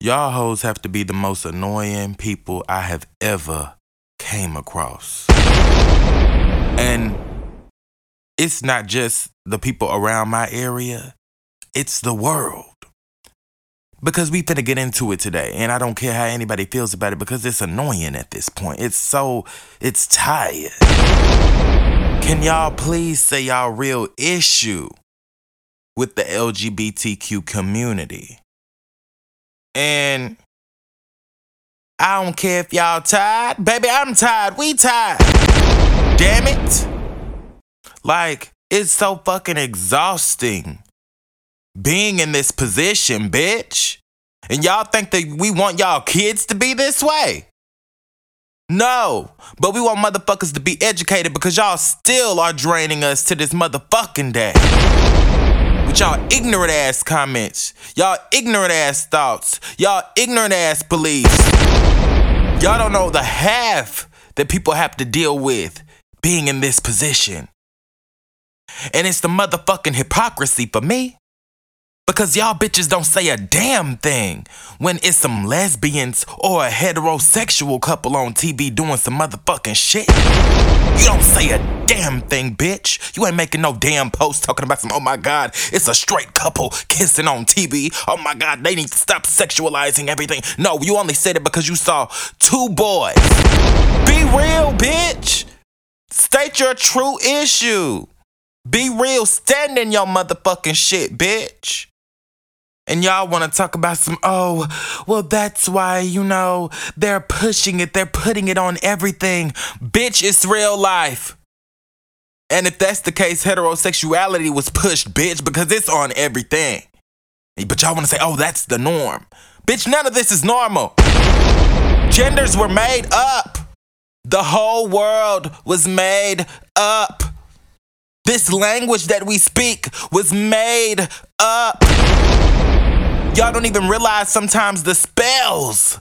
Y'all hoes have to be the most annoying people I have ever came across. And it's not just the people around my area, it's the world. Because we finna get into it today, and I don't care how anybody feels about it because it's annoying at this point. It's so, it's tired. Can y'all please say y'all real issue with the LGBTQ community? And I don't care if y'all tired. Baby, I'm tired. We tired. Damn it. Like, it's so fucking exhausting being in this position, bitch. And y'all think that we want y'all kids to be this way? No, but we want motherfuckers to be educated because y'all still are draining us to this motherfucking day. With y'all ignorant ass comments, y'all ignorant ass thoughts, y'all ignorant ass beliefs. Y'all don't know the half that people have to deal with being in this position. And it's the motherfucking hypocrisy for me. Because y'all bitches don't say a damn thing when it's some lesbians or a heterosexual couple on TV doing some motherfucking shit. You don't say a damn thing, bitch. You ain't making no damn post talking about some, oh my god, it's a straight couple kissing on TV. Oh my god, they need to stop sexualizing everything. No, you only said it because you saw two boys. Be real, bitch. State your true issue. Be real, stand in your motherfucking shit, bitch. And y'all want to talk about some, oh, well, that's why, you know, they're pushing it, they're putting it on everything. Bitch, it's real life. And if that's the case, heterosexuality was pushed, bitch, because it's on everything. But y'all want to say, oh, that's the norm. Bitch, none of this is normal. Genders were made up. The whole world was made up. This language that we speak was made up. Y'all don't even realize sometimes the spells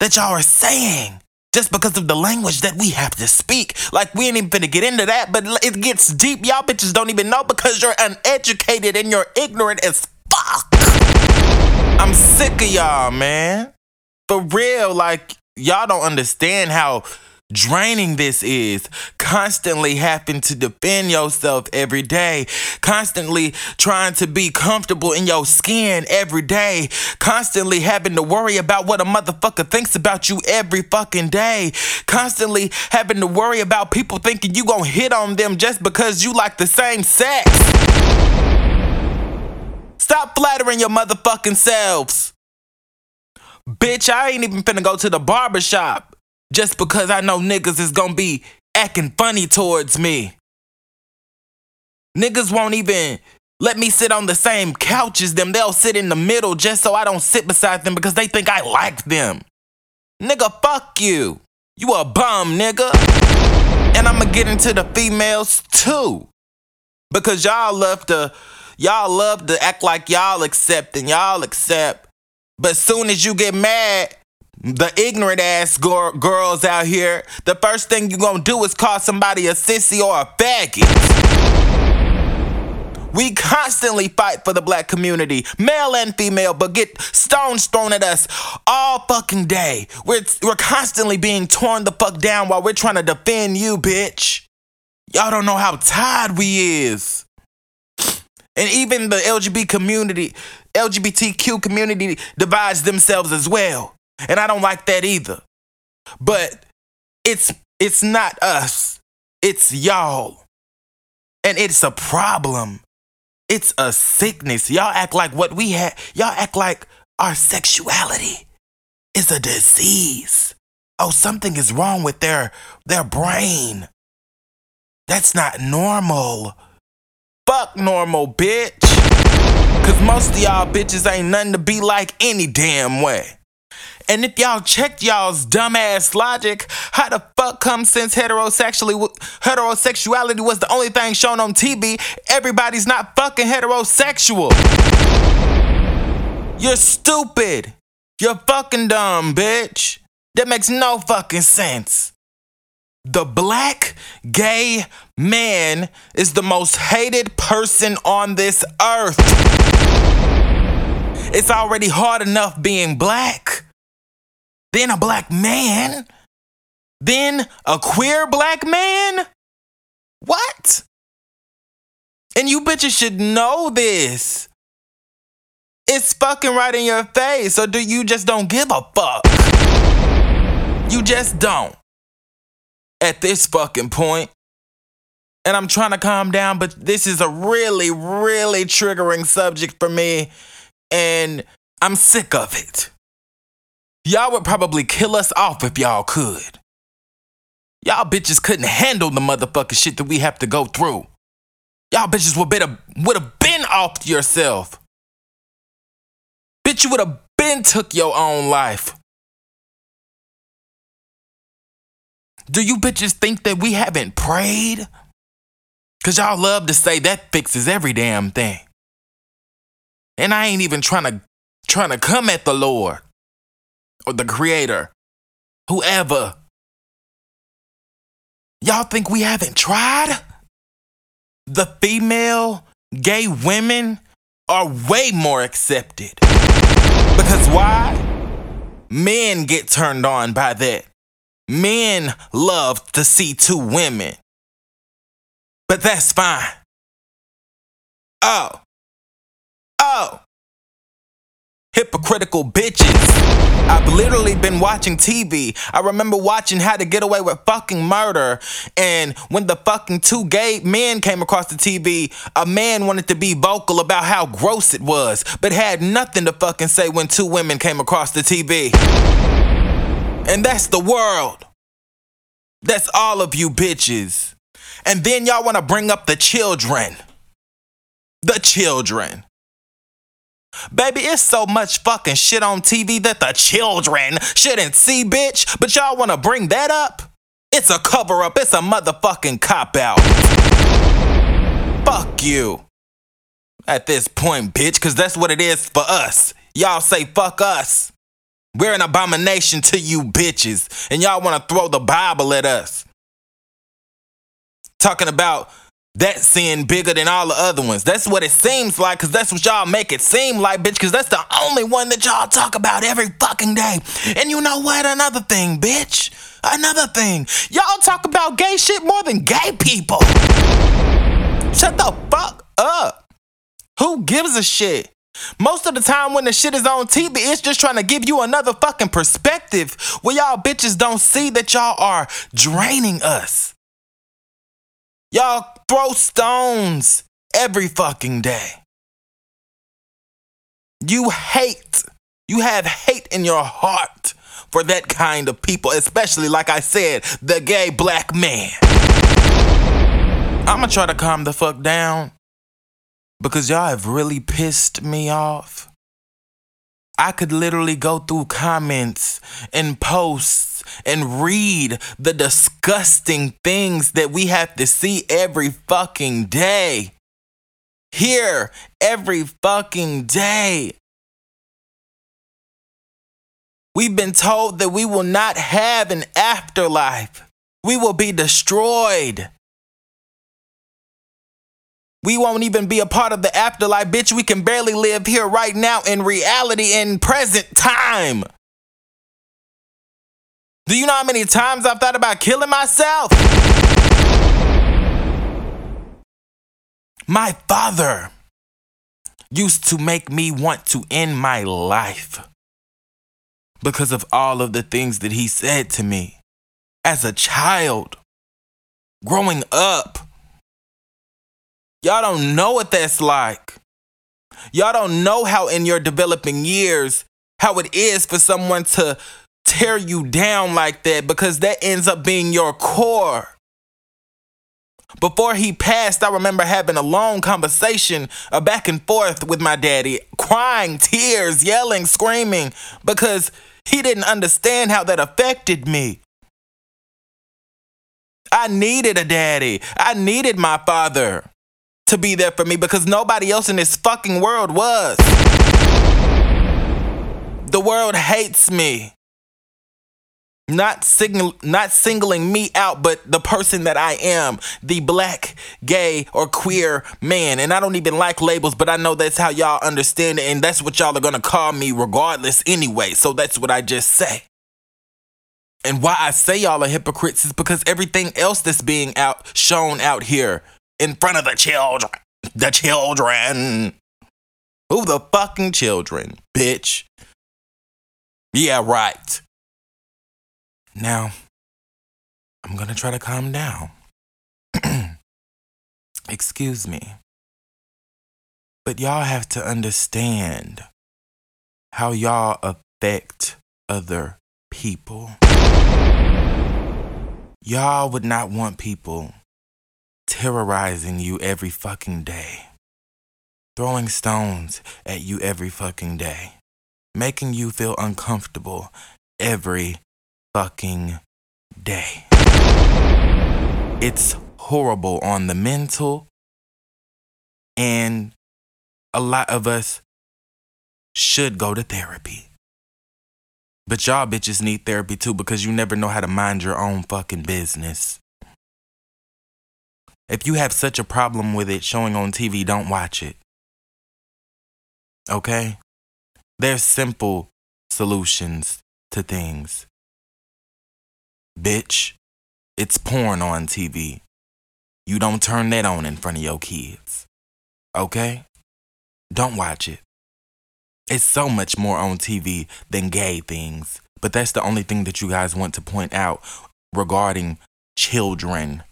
that y'all are saying just because of the language that we have to speak. Like, we ain't even gonna get into that, but it gets deep. Y'all bitches don't even know because you're uneducated and you're ignorant as fuck. I'm sick of y'all, man. For real, like, y'all don't understand how draining this is. Constantly having to defend yourself every day. Constantly trying to be comfortable in your skin every day. Constantly having to worry about what a motherfucker thinks about you every fucking day. Constantly having to worry about people thinking you gonna hit on them just because you like the same sex. Stop flattering your motherfucking selves. Bitch, I ain't even finna go to the barbershop just because I know niggas is gonna be acting funny towards me. Niggas won't even let me sit on the same couch as them. They'll sit in the middle just so I don't sit beside them because they think I like them. Nigga, fuck you. You a bum, nigga. And I'ma get into the females too. Because y'all love to y'all love to act like y'all accept and y'all accept. But soon as you get mad, the ignorant ass gor- girls out here, the first thing you're gonna do is call somebody a sissy or a faggot. We constantly fight for the black community, male and female, but get stones thrown at us all fucking day. We're, we're constantly being torn the fuck down while we're trying to defend you, bitch. Y'all don't know how tired we is. And even the LGBT community, LGBTQ community divides themselves as well. And I don't like that either. But it's it's not us. It's y'all. And it's a problem. It's a sickness. Y'all act like what we had, y'all act like our sexuality is a disease. Oh, something is wrong with their their brain. That's not normal. Fuck normal, bitch. Cause most of y'all bitches ain't nothing to be like any damn way. And if y'all checked y'all's dumbass logic, how the fuck come since heterosexually heterosexuality was the only thing shown on TV, everybody's not fucking heterosexual? You're stupid. You're fucking dumb, bitch. That makes no fucking sense. The black gay man is the most hated person on this earth. It's already hard enough being black. Then a black man. Then a queer black man? What? And you bitches should know this. It's fucking right in your face. So do you just don't give a fuck? You just don't. At this fucking point. And I'm trying to calm down, but this is a really, really triggering subject for me. And I'm sick of it. Y'all would probably kill us off if y'all could. Y'all bitches couldn't handle the motherfucking shit that we have to go through. Y'all bitches would better would have been off yourself. Bitch, you would have been took your own life. Do you bitches think that we haven't prayed? Cause y'all love to say that fixes every damn thing. And I ain't even trying to trying to come at the Lord or the creator, whoever. Y'all think we haven't tried? The female gay women are way more accepted. Because why? Men get turned on by that. Men love to see two women. But that's fine. Oh. Oh hypocritical bitches. I've literally been watching TV. I remember watching How to Get Away with Fucking Murder. And when the fucking two gay men came across the TV, a man wanted to be vocal about how gross it was, but had nothing to fucking say when two women came across the TV. And that's the world. That's all of you bitches. And then y'all wanna bring up the children. The children. Baby, it's so much fucking shit on TV that the children shouldn't see, bitch. But y'all wanna bring that up? It's a cover up, it's a motherfucking cop out. Fuck you. At this point, bitch, cause that's what it is for us. Y'all say fuck us. We're an abomination to you bitches, and y'all wanna throw the Bible at us. Talking about that sin bigger than all the other ones. That's what it seems like, cause that's what y'all make it seem like, bitch, cause that's the only one that y'all talk about every fucking day. And you know what? Another thing, bitch. Another thing. Y'all talk about gay shit more than gay people. Shut the fuck up. Who gives a shit? Most of the time when the shit is on TV, it's just trying to give you another fucking perspective where y'all bitches don't see that y'all are draining us. Y'all throw stones every fucking day. You hate, you have hate in your heart for that kind of people, especially, like I said, the gay black man. I'ma try to calm the fuck down because y'all have really pissed me off. I could literally go through comments and posts and read the disgusting things that we have to see every fucking day. Here, every fucking day. We've been told that we will not have an afterlife. We will be destroyed. We won't even be a part of the afterlife, bitch. We can barely live here right now in reality in present time. Do you know how many times I've thought about killing myself? My father used to make me want to end my life because of all of the things that he said to me as a child, growing up. Y'all don't know what that's like. Y'all don't know how, in your developing years, how it is for someone to tear you down like that because that ends up being your core. Before he passed, I remember having a long conversation, a back and forth with my daddy, crying, tears, yelling, screaming, because he didn't understand how that affected me. I needed a daddy. I needed my father to be there for me because nobody else in this fucking world was. The world hates me. Not singling, not singling me out, but the person that I am, the black, gay, or queer man. And I don't even like labels, but I know that's how y'all understand it, and that's what y'all are gonna call me regardless anyway. So that's what I just say. And why I say y'all are hypocrites is because everything else that's being out shown out here in front of the children. The children. Who the fucking children, bitch? Yeah, right. Now, I'm gonna try to calm down. Excuse me. But y'all have to understand how y'all affect other people. Y'all would not want people terrorizing you every fucking day, throwing stones at you every fucking day, making you feel uncomfortable every fucking day. It's horrible on the mental, and a lot of us should go to therapy. But y'all bitches need therapy too because you never know how to mind your own fucking business. If you have such a problem with it showing on TV, don't watch it. Okay? There's simple solutions to things. Bitch, it's porn on TV. You don't turn that on in front of your kids. Okay? Don't watch it. It's so much more on TV than gay things. But that's the only thing that you guys want to point out regarding children.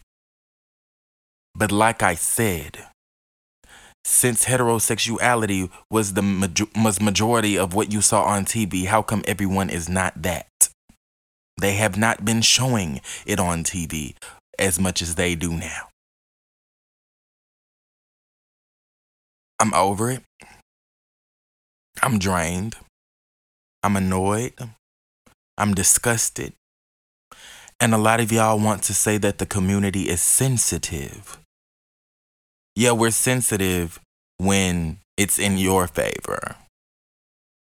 But like I said, since heterosexuality was the was majority of what you saw on TV, how come everyone is not that? They have not been showing it on TV as much as they do now. I'm over it. I'm drained. I'm annoyed. I'm disgusted. And a lot of y'all want to say that the community is sensitive. Yeah, we're sensitive when it's in your favor.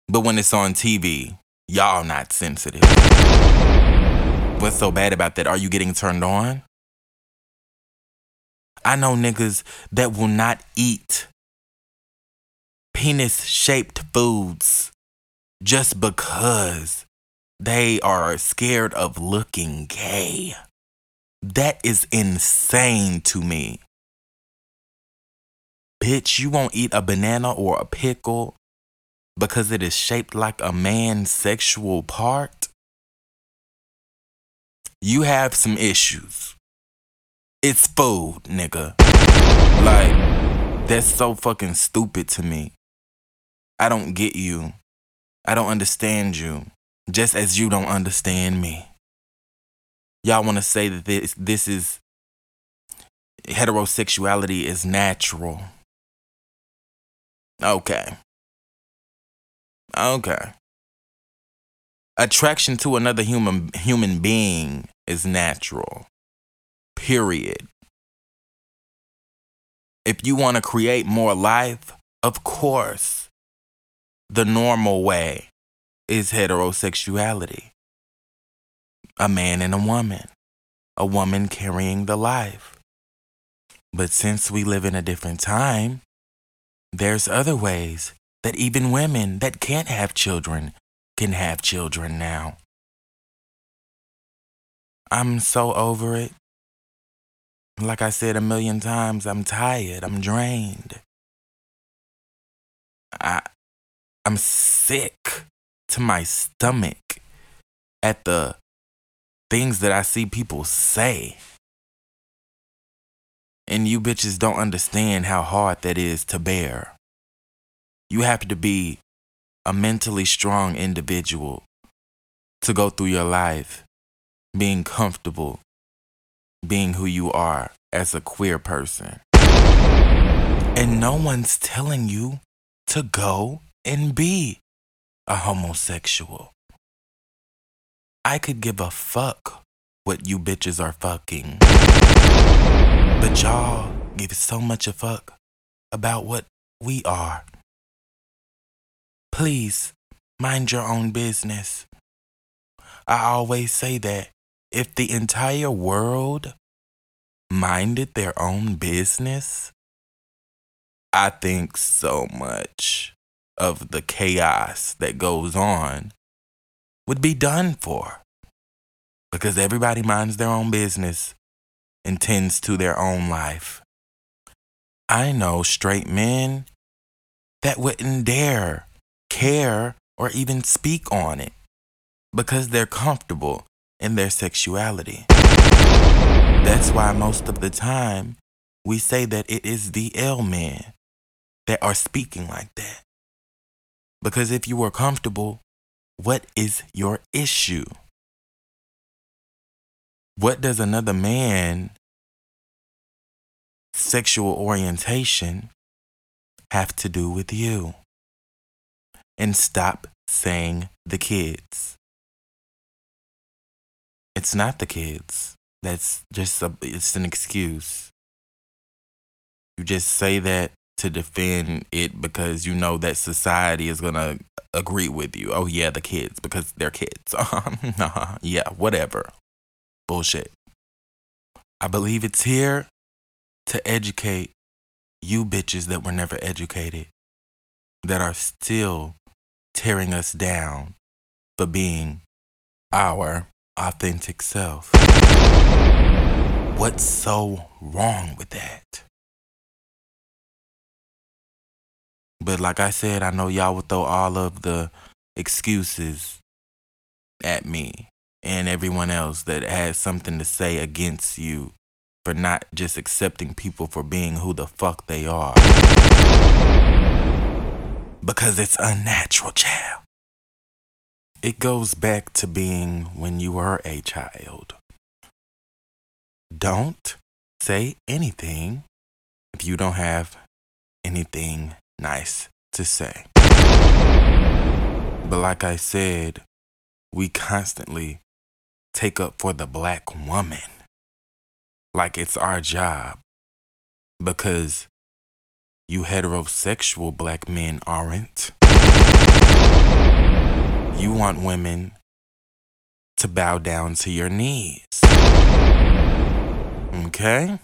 But when it's on TV, y'all not sensitive. What's so bad about that? Are you getting turned on? I know niggas that will not eat penis shaped foods just because they are scared of looking gay. That is insane to me. Bitch, you won't eat a banana or a pickle because it is shaped like a man's sexual part? You have some issues. It's food, nigga. Like, that's so fucking stupid to me. I don't get you. I don't understand you, just as you don't understand me. Y'all want to say that this this is heterosexuality is natural. Okay. Okay. Attraction to another human human being is natural. Period. If you want to create more life, of course the normal way is heterosexuality. A man and a woman, a woman carrying the life. But since we live in a different time, there's other ways that even women that can't have children can have children now. I'm so over it. Like I said a million times, I'm tired, I'm drained. I I'm sick to my stomach at the things that I see people say. And you bitches don't understand how hard that is to bear. You have to be a mentally strong individual to go through your life being comfortable being who you are as a queer person. And no one's telling you to go and be a homosexual. I could give a fuck what you bitches are fucking. But y'all give so much a fuck about what we are. Please mind your own business. I always say that if the entire world minded their own business, I think so much of the chaos that goes on would be done for. Because everybody minds their own business and tends to their own life. I know straight men that wouldn't dare care or even speak on it because they're comfortable in their sexuality. That's why most of the time we say that it is the L men that are speaking like that. Because if you are comfortable, what is your issue? What does another man sexual orientation have to do with you? And stop saying the kids. It's not the kids. That's just a, it's an excuse. You just say that to defend it because you know that society is going to agree with you. Oh yeah, the kids because they're kids. Um, yeah, whatever. Bullshit. I believe it's here to educate you bitches that were never educated, that are still tearing us down for being our authentic self. What's so wrong with that? But like I said, I know y'all will throw all of the excuses at me and everyone else that has something to say against you for not just accepting people for being who the fuck they are. Because it's unnatural, child. It goes back to being when you were a child. Don't say anything if you don't have anything nice to say. But like I said, we constantly take up for the black woman like it's our job because you heterosexual black men aren't. You want women to bow down to your knees. Okay?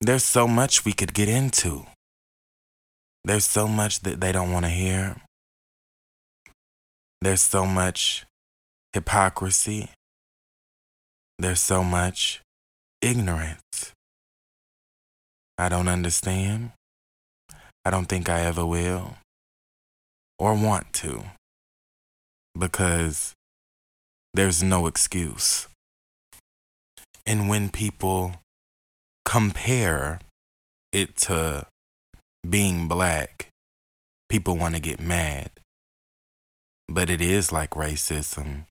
There's so much we could get into. There's so much that they don't want to hear. There's so much hypocrisy. There's so much ignorance. I don't understand. I don't think I ever will or want to because there's no excuse. And when people compare it to being black, people want to get mad. But it is like racism.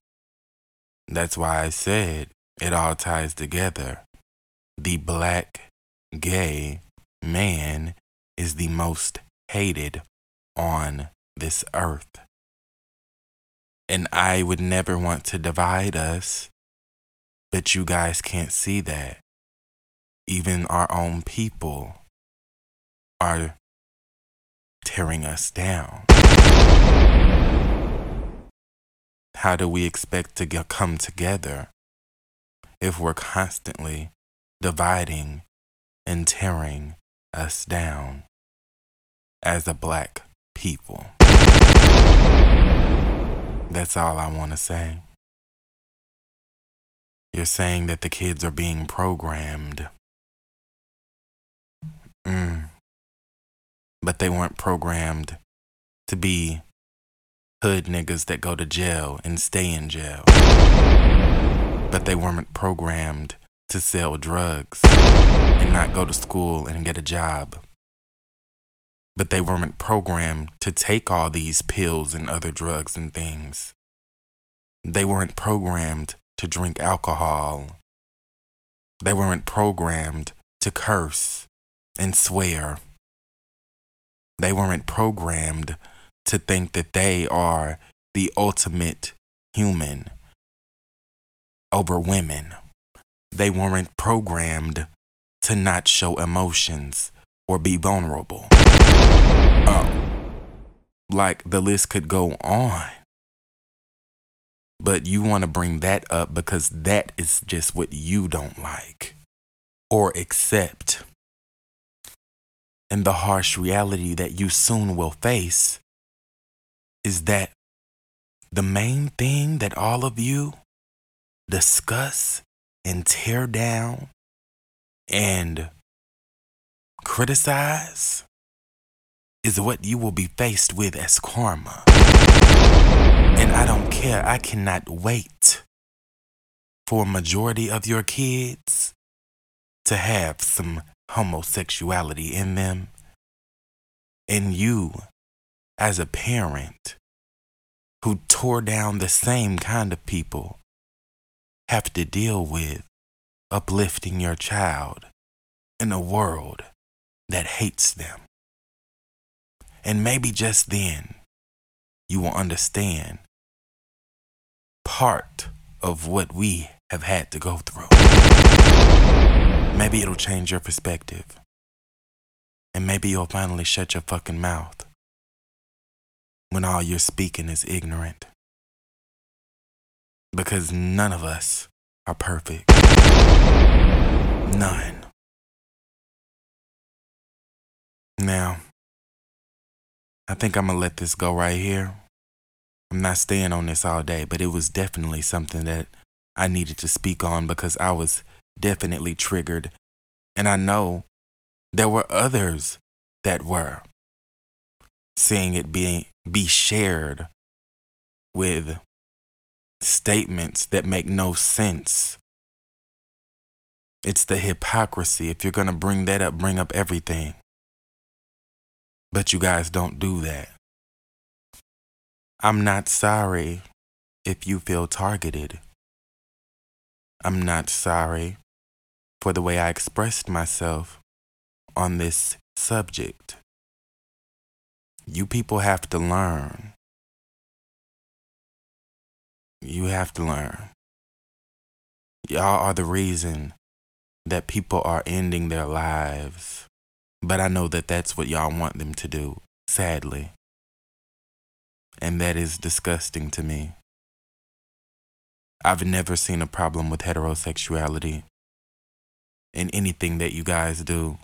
That's why I said it all ties together. The black gay man is the most hated on this earth. And I would never want to divide us, but you guys can't see that. Even our own people are tearing us down. How do we expect to get, come together if we're constantly dividing and tearing us down as a black people? That's all I want to say. You're saying that the kids are being programmed. Mm but they weren't programmed to be hood niggas that go to jail and stay in jail. But they weren't programmed to sell drugs and not go to school and get a job. But they weren't programmed to take all these pills and other drugs and things. They weren't programmed to drink alcohol. They weren't programmed to curse and swear they weren't programmed to think that they are the ultimate human over women. They weren't programmed to not show emotions or be vulnerable. Like the list could go on. but you want to bring that up because that is just what you don't like or accept. And the harsh reality that you soon will face is that the main thing that all of you discuss and tear down and criticize is what you will be faced with as karma. And I don't care. I cannot wait for a majority of your kids to have some homosexuality in them. And you, as a parent who tore down the same kind of people, have to deal with uplifting your child in a world that hates them. And maybe just then you will understand part of what we have had to go through. Maybe it'll change your perspective. And maybe you'll finally shut your fucking mouth when all you're speaking is ignorant. Because none of us are perfect. None. Now, I think I'm gonna let this go right here. I'm not staying on this all day, but it was definitely something that I needed to speak on because I was definitely triggered. And I know there were others that were seeing it be, be shared with statements that make no sense. It's the hypocrisy. If you're going to bring that up, bring up everything. But you guys don't do that. I'm not sorry if you feel targeted. I'm not sorry for the way I expressed myself on this subject. You people have to learn. You have to learn. Y'all are the reason that people are ending their lives. But I know that that's what y'all want them to do, sadly. And that is disgusting to me. I've never seen a problem with heterosexuality in anything that you guys do.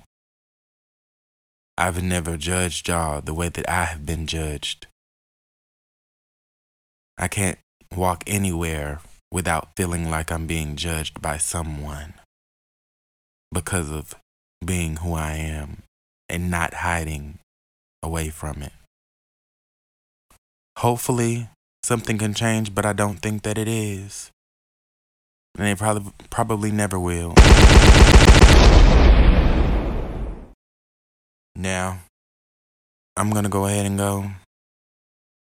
I've never judged y'all the way that I have been judged. I can't walk anywhere without feeling like I'm being judged by someone because of being who I am and not hiding away from it. Hopefully, something can change, but I don't think that it is. And it probably probably never will. Now, I'm going to go ahead and go.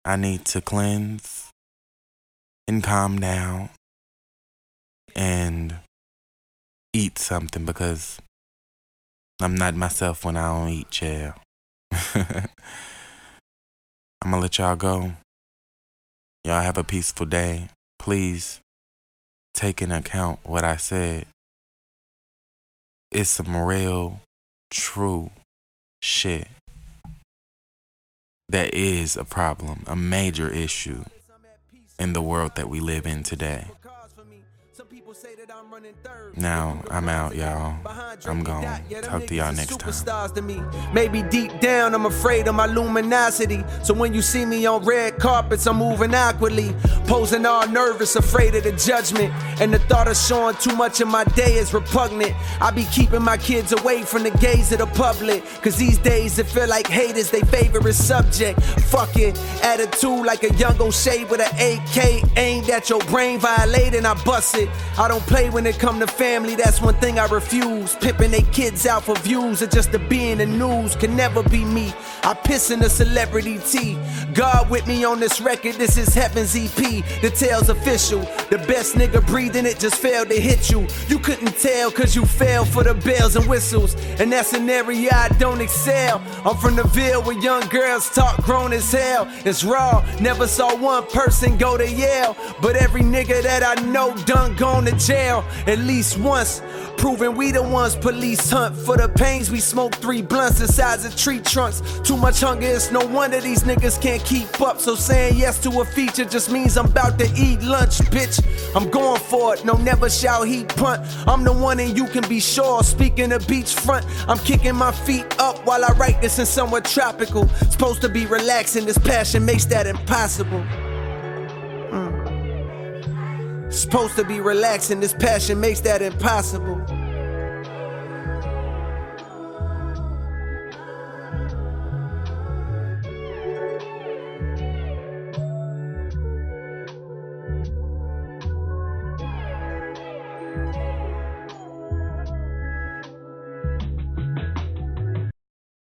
I need to cleanse and calm down and eat something because I'm not myself when I don't eat, chill. I'm gonna let y'all go. Y'all have a peaceful day. Please take into account what I said. It's some real, true shit that is a problem, a major issue in the world that we live in today. Now I'm out, y'all. I'm gone. Talk to y'all next time. To me. Maybe deep down, I'm afraid of my luminosity. So when you see me on red carpets, I'm moving awkwardly, posing all nervous, afraid of the judgment. And the thought of showing too much of my day is repugnant. I be keeping my kids away from the gaze of the public. Cause these days it feel like hate is their favorite subject. Fuck it, attitude like a young O'Shea with an AK aimed at your brain, violating, I bust it. I don't play when it come to family, that's one thing I refuse. Pimping they kids out for views or just to be in the news can never be me. I piss in the celebrity tea. God with me on this record, this is Heaven's EP. The tale's official. The best nigga breathing it just failed to hit you. You couldn't tell cause you fell for the bells and whistles. And that's an area I don't excel. I'm from the Ville where young girls talk grown as hell. It's raw, never saw one person go to Yale. But every nigga that I know done gone to jail at least once. Proving we the ones police hunt for the pains we smoke three blunts the size of tree trunks. Two Too much hunger, it's no wonder these niggas can't keep up. So saying yes to a feature just means I'm about to eat lunch, bitch. I'm going for it, no never shall he punt. I'm the one and you can be sure. Speaking of beachfront, I'm kicking my feet up while I write this in somewhere tropical. Supposed to be relaxing, this passion makes that impossible. Mm. Supposed to be relaxing, this passion makes that impossible.